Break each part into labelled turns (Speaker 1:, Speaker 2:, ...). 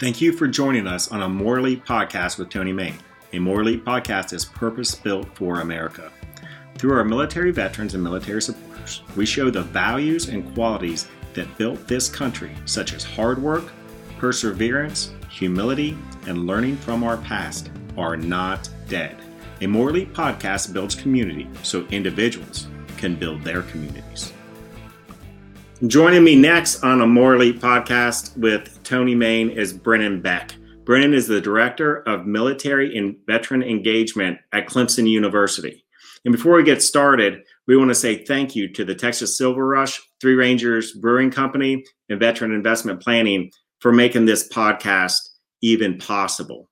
Speaker 1: Thank you for joining us on a Morley podcast with Tony May. A Morley podcast is purpose built for America. Through our military veterans and military supporters, we show the values and qualities that built this country, such as hard work, perseverance, humility, and learning from our past, are not dead. A Morley podcast builds community so individuals can build their communities. Joining me next on a Morley podcast with Tony Main is Brennan Beck. Brennan is the Director of Military and Veteran Engagement at Clemson University. And before we get started, we want to say thank you to the Texas Silver Rush, Three Rangers Brewing Company, and Veteran Investment Planning for making this podcast even possible.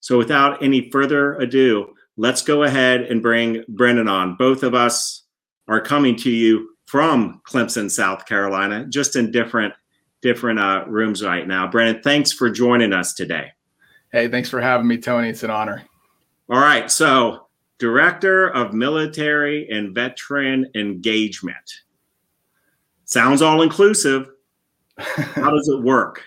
Speaker 1: So, without any further ado, let's go ahead and bring Brennan on. Both of us are coming to you from Clemson, South Carolina, just in different different uh, rooms right now. Brennan, thanks for joining us today.
Speaker 2: Hey, thanks for having me, Tony. It's an honor.
Speaker 1: All right, so Director of Military and Veteran Engagement. Sounds all inclusive. How does it work?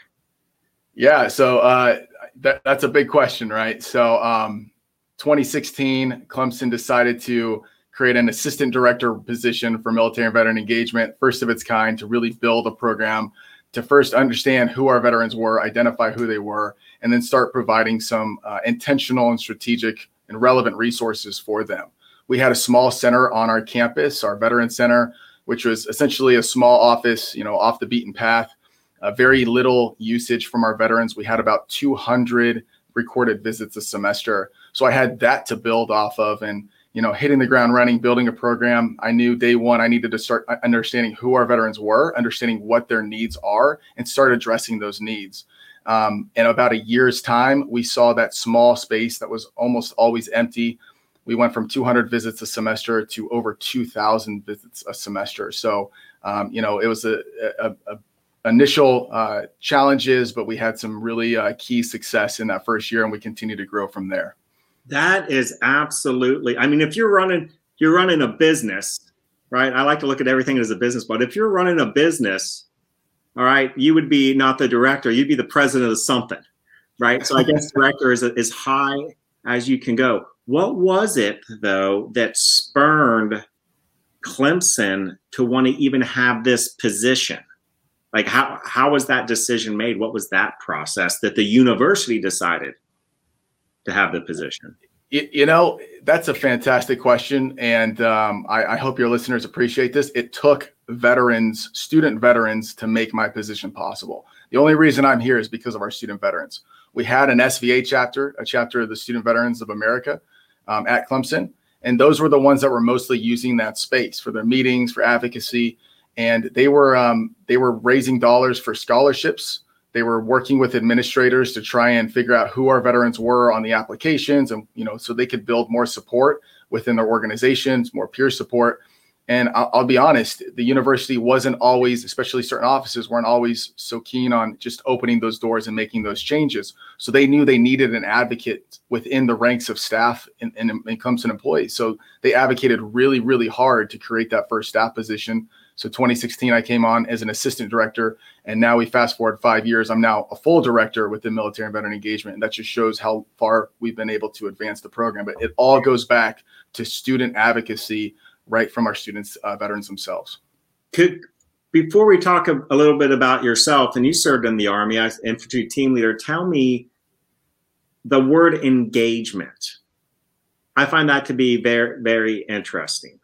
Speaker 2: Yeah, so uh, that, that's a big question, right? So, um, 2016, Clemson decided to create an assistant director position for military and veteran engagement, first of its kind, to really build a program to first understand who our veterans were, identify who they were, and then start providing some uh, intentional and strategic and relevant resources for them. We had a small center on our campus, our veteran center, which was essentially a small office, you know, off the beaten path. Uh, very little usage from our veterans. We had about 200 recorded visits a semester. So I had that to build off of. And you know, hitting the ground running, building a program. I knew day one I needed to start understanding who our veterans were, understanding what their needs are, and start addressing those needs. Um, in about a year's time, we saw that small space that was almost always empty. We went from 200 visits a semester to over 2,000 visits a semester. So, um, you know, it was a, a, a initial uh, challenges, but we had some really uh, key success in that first year, and we continue to grow from there.
Speaker 1: That is absolutely. I mean, if you're running, you're running a business, right? I like to look at everything as a business, but if you're running a business, all right, you would be not the director, you'd be the president of something, right? So I guess director is as high as you can go. What was it though that spurned Clemson to want to even have this position? Like how how was that decision made? What was that process that the university decided to have the position?
Speaker 2: You know, that's a fantastic question. And um, I, I, hope your listeners appreciate this. It took veterans, student veterans, to make my position possible. The only reason I'm here is because of our student veterans. We had an SVA chapter, a chapter of the Student Veterans of America um, at Clemson. And those were the ones that were mostly using that space for their meetings, for advocacy. And they were um, they were raising dollars for scholarships they were working with administrators to try and figure out who our veterans were on the applications and you know so they could build more support within their organizations more peer support. And I'll, I'll, be honest the university wasn't always especially certain offices weren't always so keen on just opening those doors and making those changes. So they knew they needed an advocate within the ranks of staff and, and, and clemson employees. So they advocated really really hard to create that first staff position so 2016, I came on as an assistant director, and now we fast forward five years. I'm now a full director within military and veteran engagement, and that just shows how far we've been able to advance the program. But it all goes back to student advocacy, right from our students, uh, veterans themselves.
Speaker 1: Could before we talk a, a, little bit about yourself, and you served in the Army as infantry team leader, tell me the word engagement. I find that to be very, very interesting.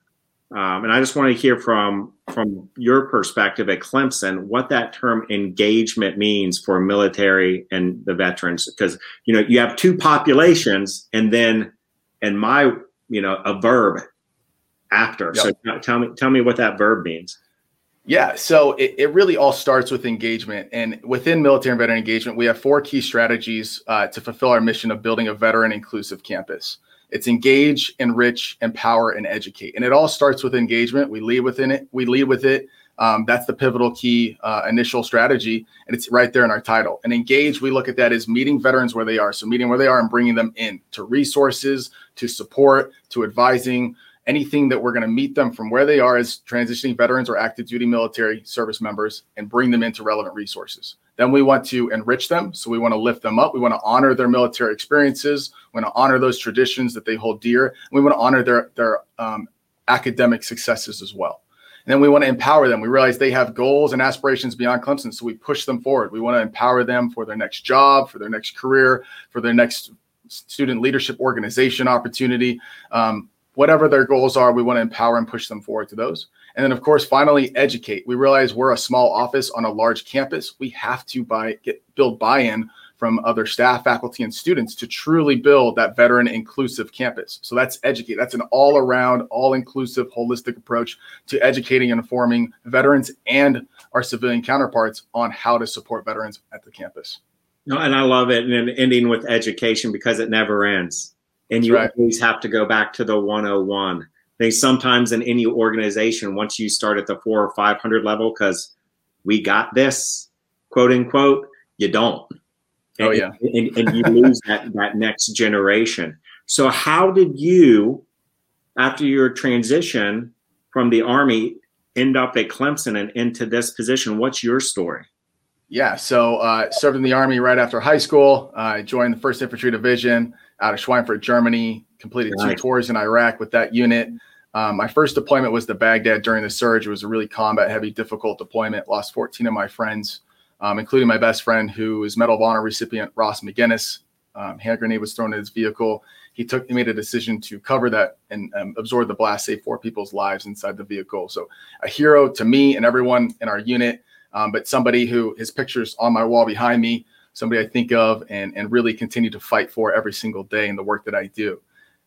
Speaker 1: Um, and I just want to hear from from your perspective at Clemson what that term engagement means for military and the veterans, because you know you have two populations, and then and my you know a verb after. Yep. So tell me tell me what that verb means.
Speaker 2: Yeah, so it, it really all starts with engagement. And within military and veteran engagement, we have four key strategies uh, to fulfill our mission of building a veteran inclusive campus. It's engage, enrich, empower, and educate. And it all starts with engagement. We lead within it. We lead with it. Um, that's the pivotal key uh, initial strategy, and it's right there in our title. And engage, we look at that as meeting veterans where they are. So meeting where they are and bringing them in to resources, to support, to advising, anything that we're going to meet them from where they are as transitioning veterans or active duty military service members and bring them into relevant resources. Then we want to enrich them. So we want to lift them up. We want to honor their military experiences. We want to honor those traditions that they hold dear. We want to honor their, their um, academic successes as well. And then we want to empower them. We realize they have goals and aspirations beyond Clemson. So we push them forward. We want to empower them for their next job, for their next career, for their next student leadership organization opportunity. Um, whatever their goals are, we want to empower and push them forward to those. And then, of course, finally, educate. We realize we're a small office on a large campus. We have to buy, get build buy-in from other staff, faculty, and students to truly build that veteran inclusive campus. So that's educate. That's an all-around, all-inclusive, holistic approach to educating and informing veterans and our civilian counterparts on how to support veterans at the campus.
Speaker 1: No, and I love it, and ending with education because it never ends and you right. always have to go back to the 101 they sometimes in any organization once you start at the four or 500 level because we got this quote unquote you don't.
Speaker 2: And, oh yeah.
Speaker 1: and, and you lose that, that next generation. So how did you after your transition from the army end up at clemson and into this position? What's your story?
Speaker 2: Yeah so uh, served in the army right after high school. I uh, joined the first infantry division out of Schweinfurt, Germany. Completed two tours in Iraq with that unit. Um, my first deployment was to Baghdad during the surge. It was a really combat heavy, difficult deployment. Lost 14 of my friends, um, including my best friend, who is Medal of Honor recipient Ross McGinnis. Um, hand grenade was thrown in his vehicle. He took, he made a decision to cover that and um, absorb the blast, save four people's lives inside the vehicle. So a hero to me and everyone in our unit, um, but somebody who his pictures on my wall behind me somebody I think of and, and really continue to fight for every single day in the work that I do.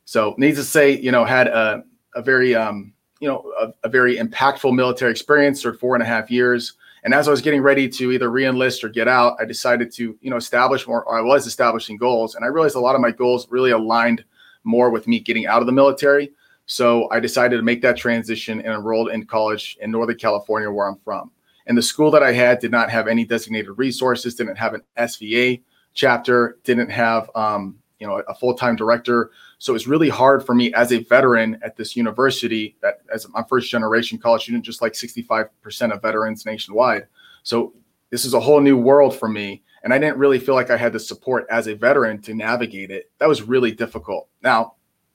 Speaker 2: So needs to say, you know, had a, a very, um, you know, a, a, very impactful military experience for four and a half years. And as I was getting ready to either reenlist or get out, I decided to, you know, establish more, or I was establishing goals. And I realized a lot of my goals really aligned more with me getting out of the military. So I decided to make that transition and enrolled in college in Northern California, where I'm from. And the school that I had did not have any designated resources, didn't have an SVA chapter, didn't have um, you know a full-time director. So it's really hard for me as a veteran at this university that as my first generation college student, just like 65% of veterans nationwide. So this is a whole new world for me. And I didn't really feel like I had the support as a veteran to navigate it. That was really difficult. Now,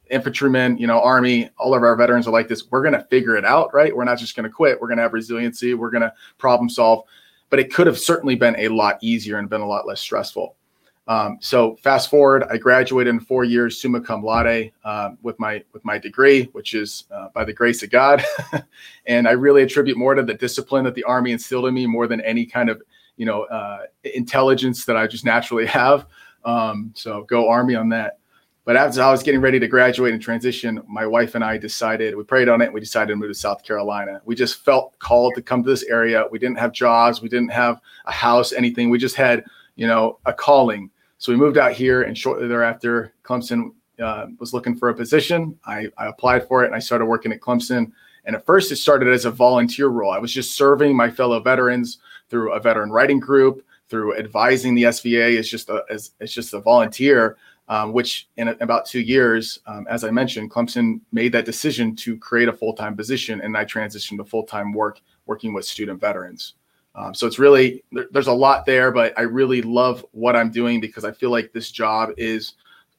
Speaker 2: infantrymen, you know, army, all of our veterans are like this. We're going to figure it out, right? We're not just going to quit. We're going to have resiliency. We're going to problem solve. But it could have certainly been a lot easier and been a lot less stressful. Um, so fast forward, I graduated in four years, summa cum laude, uh, with my with my degree, which is uh, by the grace of God, and I really attribute more to the discipline that the Army instilled in me more than any kind of you know uh, intelligence that I just naturally have. Um, so go Army on that. But as I was getting ready to graduate and transition, my wife and I decided, we prayed on it, we decided to move to South Carolina. We just felt called to come to this area. We didn't have jobs, we didn't have a house, anything. We just had, you know, a calling. So we moved out here, and shortly thereafter, Clemson uh, was looking for a position. I, I applied for it, and I started working at Clemson. And at first, it started as a volunteer role. I was just serving my fellow veterans through a veteran writing group, through advising the SVA as just a, as, as just a volunteer um, which in about two years, um, as I mentioned, Clemson made that decision to create a full time position, and I transitioned to full time work working with student veterans. Um, so it's really there, there's a lot there, but I really love what I'm doing because I feel like this job is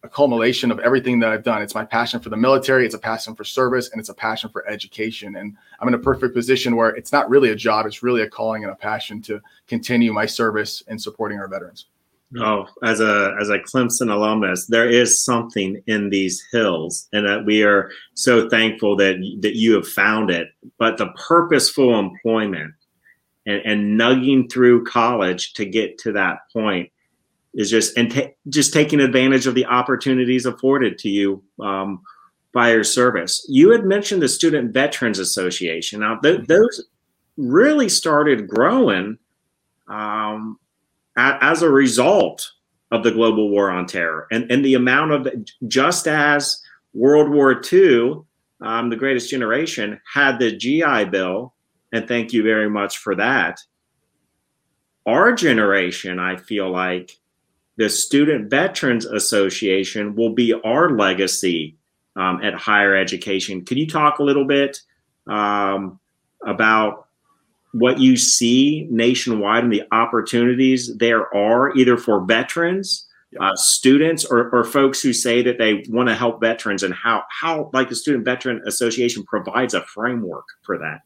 Speaker 2: a culmination of everything that I've done. It's my passion for the military, it's a passion for service, and it's a passion for education. And I'm in a perfect position where it's not really a job, it's really a calling and a passion to continue my service and supporting our veterans.
Speaker 1: Oh, as a as a Clemson alumnus, there is something in these hills, and that we are so thankful that that you have found it. But the purposeful employment and, and nugging through college to get to that point is just and ta- just taking advantage of the opportunities afforded to you um, by your service. You had mentioned the Student Veterans Association. Now, th- those really started growing. Um, as a result of the global war on terror and, and the amount of just as World War II, um, the greatest generation, had the GI Bill, and thank you very much for that. Our generation, I feel like the Student Veterans Association will be our legacy um, at higher education. Could you talk a little bit um, about what you see nationwide and the opportunities there are, either for veterans, uh, students, or, or folks who say that they want to help veterans, and how how like the Student Veteran Association provides a framework for that.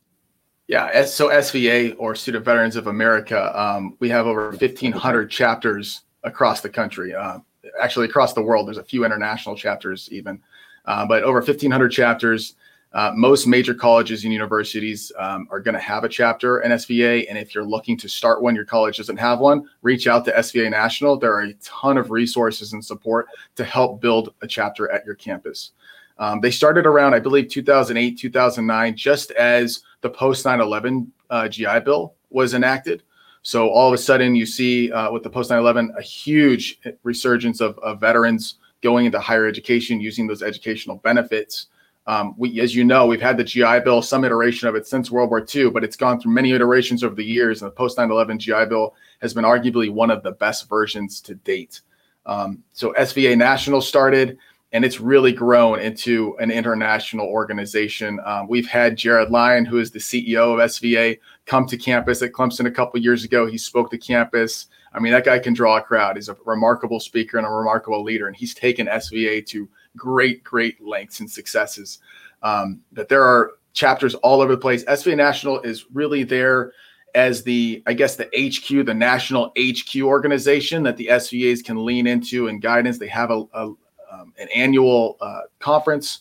Speaker 2: Yeah, so SVA or Student Veterans of America, um, we have over 1,500 chapters across the country. Uh, actually, across the world, there's a few international chapters even, uh, but over 1,500 chapters. Uh, most major colleges and universities um, are going to have a chapter in SVA. And if you're looking to start one, your college doesn't have one, reach out to SVA National. There are a ton of resources and support to help build a chapter at your campus. Um, they started around, I believe, 2008, 2009, just as the post 9 11 uh, GI Bill was enacted. So all of a sudden, you see uh, with the post 9 11 a huge resurgence of, of veterans going into higher education using those educational benefits um, we, as you know, we've had the GI Bill, some iteration of it since World War II, but it's gone through many iterations over the years. And the post 9 11 GI Bill has been arguably one of the best versions to date. Um, so SVA National started, and it's really grown into an international organization. Um, we've had Jared Lyon, who is the CEO of SVA, come to campus at Clemson a couple years ago. He spoke to campus. I mean, that guy can draw a crowd. He's a remarkable speaker and a remarkable leader, and he's taken SVA to great, great lengths and successes. Um, but there are chapters all over the place. SVA National is really there as the, I guess, the HQ, the national HQ organization that the SVAs can lean into and guidance. They have a, a um, an annual uh, conference,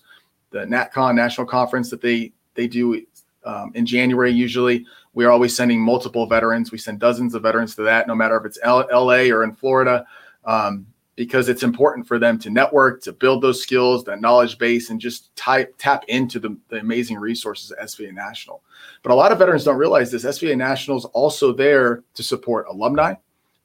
Speaker 2: the NatCon National Conference that they they do um, in January. Usually, we are always sending multiple veterans. We send dozens of veterans to that, no matter if it's L- LA or in Florida. Um, because it's important for them to network, to build those skills, that knowledge base, and just type, tap into the, the amazing resources at SVA National. But a lot of veterans don't realize this. SVA National is also there to support alumni.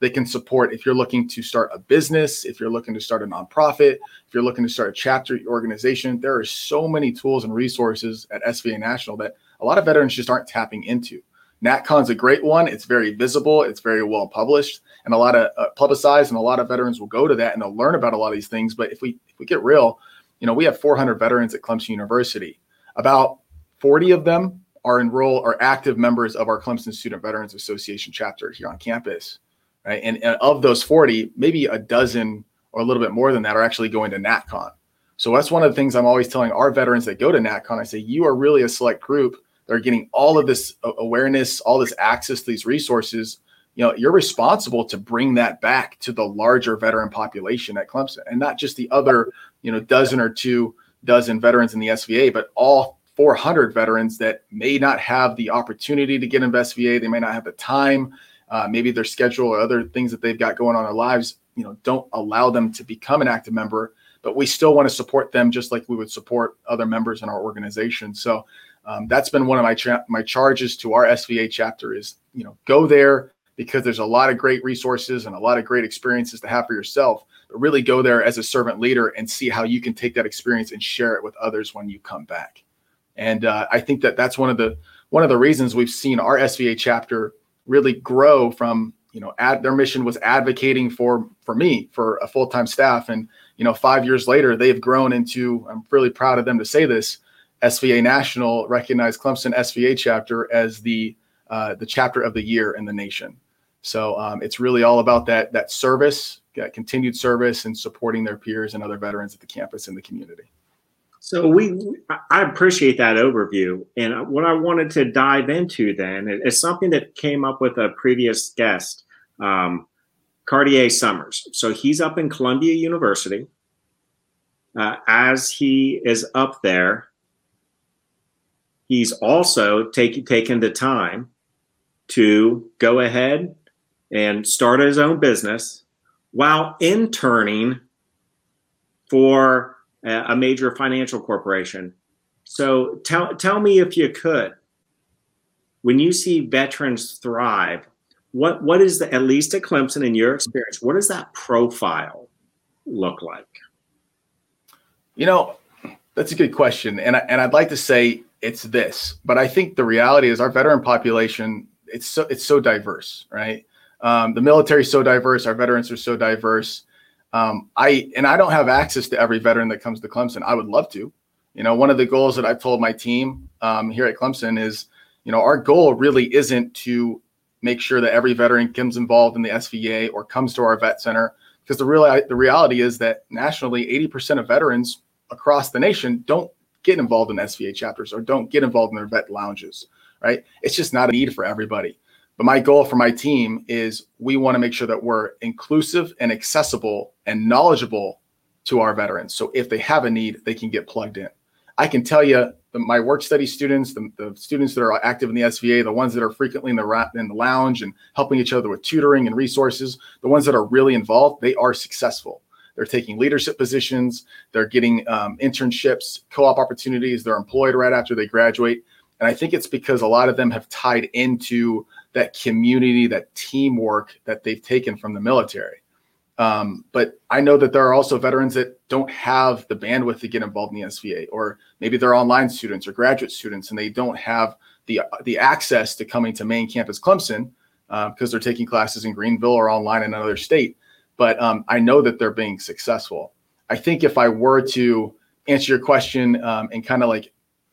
Speaker 2: They can support if you're looking to start a business, if you're looking to start a nonprofit, if you're looking to start a chapter organization. There are so many tools and resources at SVA National that a lot of veterans just aren't tapping into. NatCon's a great one. It's very visible. It's very well published and a lot of uh, publicized, and a lot of veterans will go to that and they'll learn about a lot of these things. But if we if we get real, you know, we have 400 veterans at Clemson University. About 40 of them are enrolled are active members of our Clemson Student Veterans Association chapter here on campus, right? And, and of those 40, maybe a dozen or a little bit more than that are actually going to NatCon. So that's one of the things I'm always telling our veterans that go to NatCon. I say, you are really a select group they're getting all of this awareness, all this access to these resources. You know, you're responsible to bring that back to the larger veteran population at Clemson, and not just the other, you know, dozen or two dozen veterans in the SVA, but all 400 veterans that may not have the opportunity to get into SVA. They may not have the time. Uh, maybe their schedule or other things that they've got going on in their lives, you know, don't allow them to become an active member. But we still want to support them just like we would support other members in our organization. So um, that's been one of my my charges to our SVA chapter is you know go there because there's a lot of great resources and a lot of great experiences to have for yourself but really go there as a servant leader and see how you can take that experience and share it with others when you come back. And uh, i think that that's one of the one of the reasons we've seen our sva chapter really grow from you know ad, their mission was advocating for for me for a full-time staff. And you know five years later they've grown into i'm really proud of them to say this SVA National recognized Clemson SVA chapter as the uh, the chapter of the year in the nation. So um, it's really all about that that service, that continued service, and supporting their peers and other veterans at the campus and the community.
Speaker 1: So we, I appreciate that overview, and what I wanted to dive into then is something that came up with a previous guest, um, Cartier Summers. So he's up in Columbia University. Uh, as he is up there, he's also taking taken the time to go ahead and start his own business while interning for a major financial corporation. So tell tell me if you could, when you see veterans thrive, what what is the at least at Clemson in your experience, what does that profile look like?
Speaker 2: You know, that's a good question, and I, and I'd like to say it's this. But I think the reality is our veteran population it's so it's so diverse, right? Um, the military is so diverse. Our veterans are so diverse. Um, I and I don't have access to every veteran that comes to Clemson. I would love to. You know, one of the goals that I've told my team um, here at Clemson is, you know, our goal really isn't to make sure that every veteran comes involved in the SVA or comes to our vet center because the real the reality is that nationally 80% of veterans across the nation don't get involved in SVA chapters or don't get involved in their vet lounges, right? It's just not a need for everybody. But my goal for my team is we want to make sure that we're inclusive and accessible and knowledgeable to our veterans. So if they have a need, they can get plugged in. I can tell you my work study students, the, the, students that are active in the SVA, the ones that are frequently in the in the lounge and helping each other with tutoring and resources, the ones that are really involved, they are successful. They're taking leadership positions. They're getting um, internships, co-op opportunities. They're employed right after they graduate. And I think it's because a lot of them have tied into that community, that teamwork that they've taken from the military. Um, but I know that there are also veterans that don't have the bandwidth to get involved in the SVA, or maybe they're online students or graduate students, and they don't have the the access to coming to main campus Clemson uh, because they're taking classes in Greenville or online in another state. But um, I know that they're being successful. I think if I were to answer your question um, and kind of like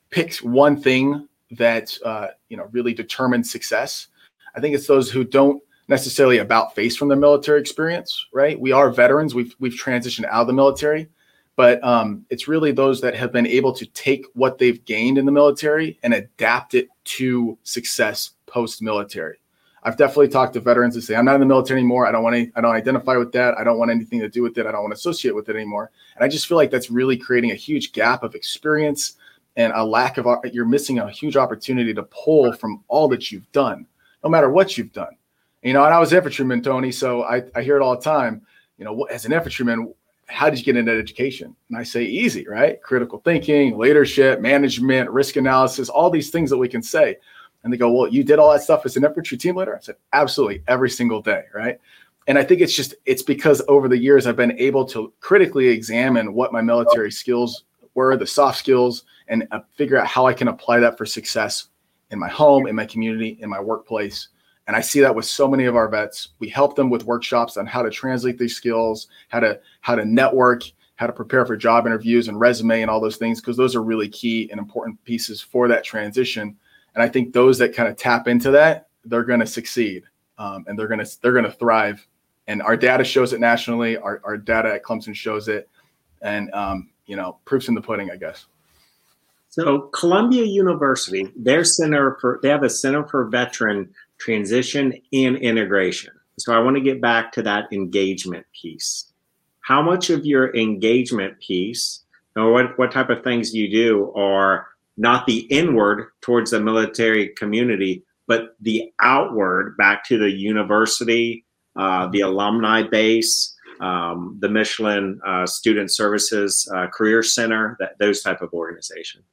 Speaker 2: pick one thing that uh, you know really determines success, I think it's those who don't necessarily about face from the military experience, right? We are veterans. We've we've transitioned out of the military, but um, it's really those that have been able to take what they've gained in the military and adapt it to success post military. I've definitely talked to veterans that say, "I'm not in the military anymore. I don't want to. I don't identify with that. I don't want anything to do with it. I don't want to associate with it anymore." And I just feel like that's really creating a huge gap of experience and a lack of. You're missing a huge opportunity to pull from all that you've done, no matter what you've done. You know, and I was infantryman, Tony, so I, I hear it all the time. You know, as an infantryman, how did you get into education? And I say easy, right? Critical thinking, leadership, management, risk analysis, all these things that we can say. And they go, Well, you did all that stuff as an infantry team leader? I said, Absolutely, every single day, right? And I think it's just it's because over the years I've been able to critically examine what my military skills were, the soft skills, and uh, figure out how I can apply that for success in my home, in my community, in my workplace. And I see that with so many of our vets. We help them with workshops on how to translate these skills, how to how to network, how to prepare for job interviews and resume and all those things because those are really key and important pieces for that transition. And I think those that kind of tap into that, they're going to succeed um, and they're going to they're going to thrive. And our data shows it nationally. Our, our data at Clemson shows it, and um, you know, proofs in the pudding, I guess.
Speaker 1: So Columbia University, their center for they have a center for veteran transition and integration. So I want to get back to that engagement piece. How much of your engagement piece, or what, what type of things you do, are not the inward towards the military community, but the outward back to the university, uh, the alumni base, um, the Michelin uh, Student Services uh, Career Center, that those type of organizations.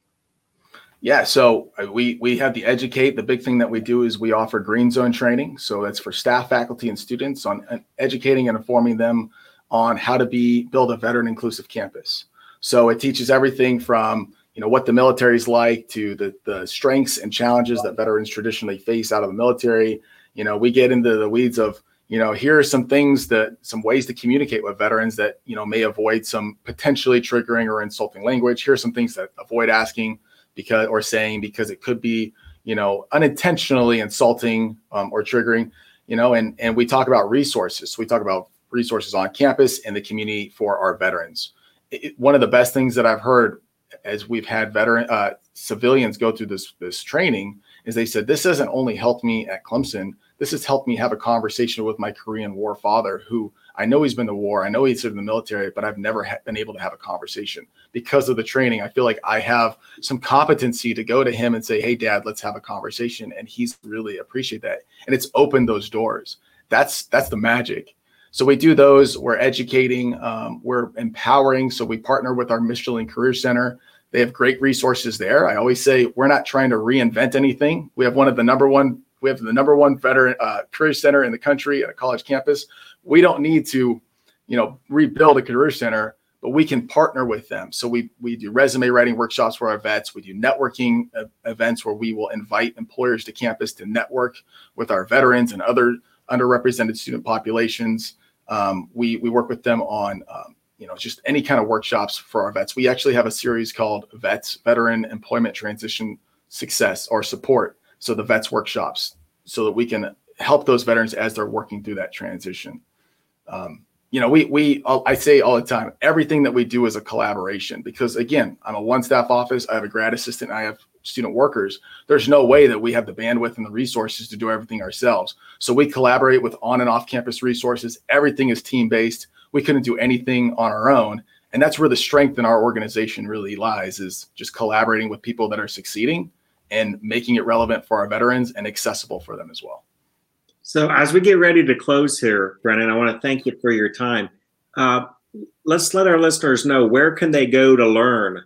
Speaker 2: Yeah, so uh, we we have the educate. The big thing that we do is we offer green zone training. So that's for staff, faculty, and students on uh, educating and informing them on how to be build a veteran inclusive campus. So it teaches everything from you know what the military is like to the the strengths and challenges that veterans traditionally face out of the military. You know, we get into the weeds of you know here are some things that some ways to communicate with veterans that you know may avoid some potentially triggering or insulting language. Here are some things that avoid asking because or saying because it could be you know unintentionally insulting um, or triggering you know and and we talk about resources so we talk about resources on campus and the community for our veterans it, one of the best things that i've heard as we've had veteran uh, civilians go through this this training is they said this doesn't only help me at clemson this has helped me have a conversation with my korean war father who I know he's been to war. I know he's in the military, but I've never ha- been able to have a conversation because of the training. I feel like I have some competency to go to him and say, "Hey, Dad, let's have a conversation," and he's really appreciate that, and it's opened those doors. That's that's the magic. So we do those. We're educating. Um, we're empowering. So we partner with our Michelin Career Center. They have great resources there. I always say we're not trying to reinvent anything. We have one of the number one. We have the number one veteran uh, career center in the country at a college campus we don't need to, you know, rebuild a career center, but we can partner with them. So we we do resume writing workshops for our vets. We do networking events where we will invite employers to campus to network with our veterans and other underrepresented student populations. Um, we we work with them on um, you know just any kind of workshops for our vets. We actually have a series called Vets Veteran Employment Transition Success or Support. So the vets workshops, so that we can help those veterans as they're working through that transition. Um, you know, we we I say all the time, everything that we do is a collaboration because again, I'm a one staff office. I have a grad assistant. I have student workers. There's no way that we have the bandwidth and the resources to do everything ourselves. So we collaborate with on and off campus resources. Everything is team based. We couldn't do anything on our own, and that's where the strength in our organization really lies. Is just collaborating with people that are succeeding and making it relevant for our veterans and accessible for them as well.
Speaker 1: So, as we get ready to close here, Brennan, I want to thank you for your time. Uh, let's let our listeners know where can they go to learn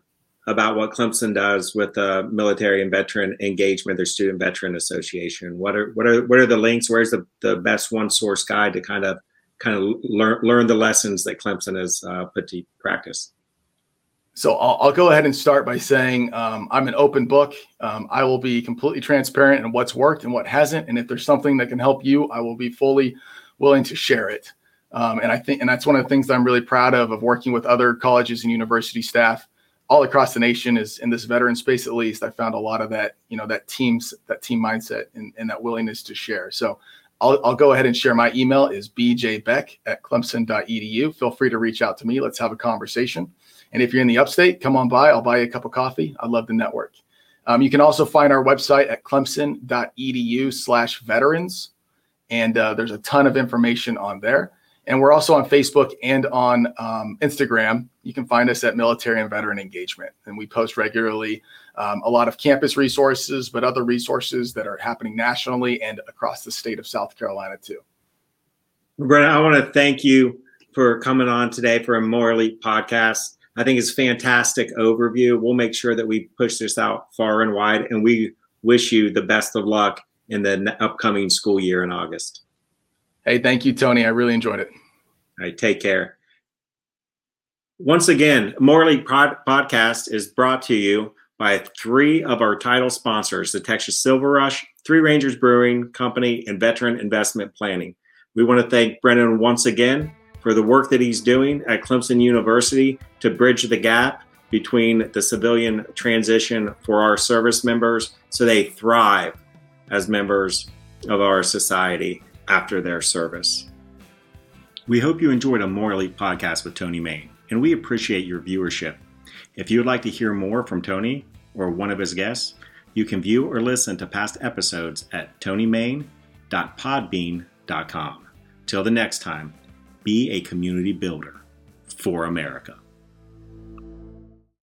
Speaker 1: about what Clemson does with military and veteran engagement, their student veteran association. What are what are what are the links? Where's the, the best one source guide to kind of kind of learn learn the lessons that Clemson has uh, put to practice?
Speaker 2: So I'll, I'll, go ahead and start by saying um, I'm an open book. Um, I will be completely transparent in what's worked and what hasn't. And if there's something that can help you, I will be fully willing to share it. Um, and I think, and that's one of the things that I'm really proud of, of working with other colleges and university staff all across the nation is in this veteran space, at least I found a lot of that, you know, that teams, that team mindset and, and that willingness to share. So I'll, I'll go ahead and share my email is bjbeck at clemson.edu. Feel free to reach out to me. Let's have a conversation. And if you're in the upstate, come on by. I'll buy you a cup of coffee. I'd love the network. Um, you can also find our website at clemson.edu slash veterans. And uh, there's a ton of information on there. And we're also on Facebook and on um, Instagram. You can find us at Military and Veteran Engagement. And we post regularly um, a lot of campus resources, but other resources that are happening nationally and across the state of South Carolina, too.
Speaker 1: Brennan, I want to thank you for coming on today for a More Elite podcast. I think it's a fantastic overview. We'll make sure that we push this out far and wide, and we wish you the best of luck in the upcoming school year in August.
Speaker 2: Hey, thank you, Tony. I really enjoyed it.
Speaker 1: All right, take care. Once again, More Elite Pod- Podcast is brought to you by three of our title sponsors the Texas Silver Rush, Three Rangers Brewing Company, and Veteran Investment Planning. We want to thank Brennan once again for the work that he's doing at Clemson University to bridge the gap between the civilian transition for our service members so they thrive as members of our society after their service. We hope you enjoyed a Elite podcast with Tony Main, and we appreciate your viewership. If you would like to hear more from Tony or one of his guests, you can view or listen to past episodes at tonymain.podbean.com. Till the next time, be a community builder for America.